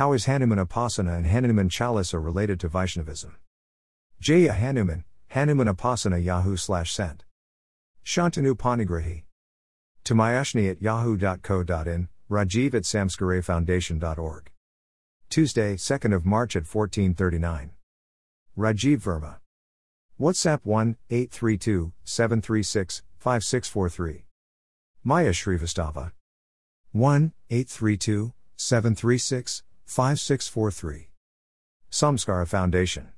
How is Hanuman Upasana and Hanuman Chalisa related to Vaishnavism? Jaya Hanuman, Hanuman Yahoo slash sent. Shantanu Panigrahi. To Tamayashni at yahoo.co.in, Rajiv at samskarafoundation.org. Tuesday, 2nd of March at 1439. Rajiv Verma. WhatsApp 1 832 736 5643. Maya Shrivastava. 1 832 736 5643. Samskara Foundation.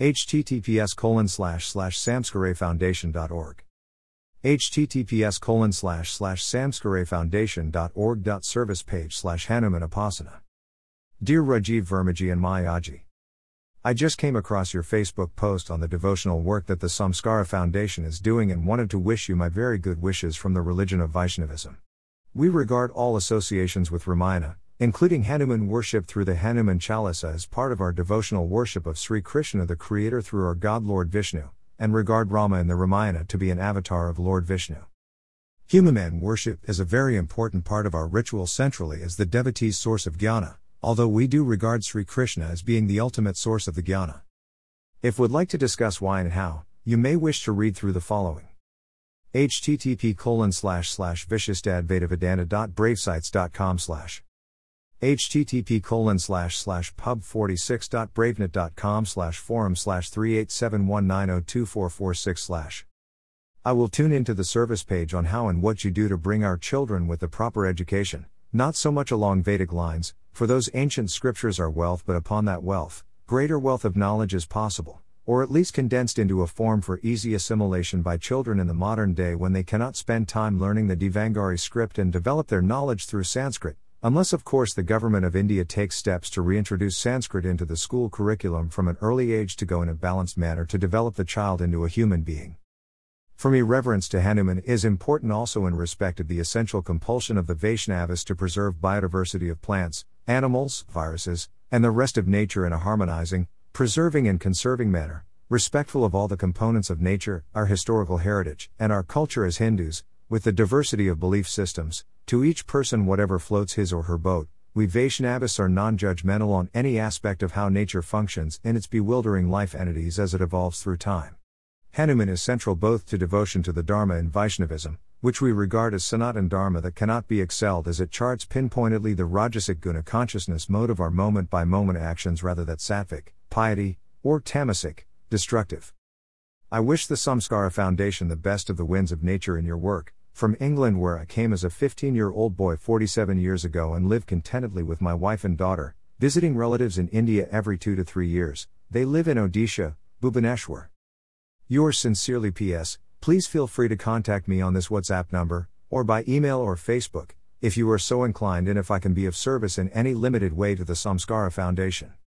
https colon slash slash samskarafoundation.org https colon slash slash samskarafoundation.org service page slash hanuman upasana dear rajiv vermaji and mayaji i just came across your facebook post on the devotional work that the samskara foundation is doing and wanted to wish you my very good wishes from the religion of vaishnavism we regard all associations with ramayana including Hanuman worship through the Hanuman Chalisa as part of our devotional worship of Sri Krishna the Creator through our God Lord Vishnu, and regard Rama in the Ramayana to be an avatar of Lord Vishnu. Human worship is a very important part of our ritual centrally as the devotee's source of jnana, although we do regard Sri Krishna as being the ultimate source of the jnana. If would like to discuss why and how, you may wish to read through the following http colon slash slash slash http colon slash slash pub46.bravenet.com slash forum slash 38719024446 slash. I will tune into the service page on how and what you do to bring our children with the proper education, not so much along Vedic lines, for those ancient scriptures are wealth, but upon that wealth, greater wealth of knowledge is possible, or at least condensed into a form for easy assimilation by children in the modern day when they cannot spend time learning the Devanagari script and develop their knowledge through Sanskrit, Unless, of course, the government of India takes steps to reintroduce Sanskrit into the school curriculum from an early age to go in a balanced manner to develop the child into a human being. For me, reverence to Hanuman is important also in respect of the essential compulsion of the Vaishnavas to preserve biodiversity of plants, animals, viruses, and the rest of nature in a harmonizing, preserving, and conserving manner, respectful of all the components of nature, our historical heritage, and our culture as Hindus, with the diversity of belief systems, to each person whatever floats his or her boat, we Vaishnavas are non judgmental on any aspect of how nature functions in its bewildering life entities as it evolves through time. Hanuman is central both to devotion to the Dharma and Vaishnavism, which we regard as Sanatan Dharma that cannot be excelled as it charts pinpointedly the Rajasic guna consciousness mode of our moment by moment actions rather than sattvic, piety, or tamasic, destructive. I wish the Samskara Foundation the best of the winds of nature in your work, from England, where I came as a 15 year old boy 47 years ago and live contentedly with my wife and daughter, visiting relatives in India every two to three years. They live in Odisha, Bhubaneswar. Yours sincerely, P.S. Please feel free to contact me on this WhatsApp number, or by email or Facebook, if you are so inclined and if I can be of service in any limited way to the Samskara Foundation.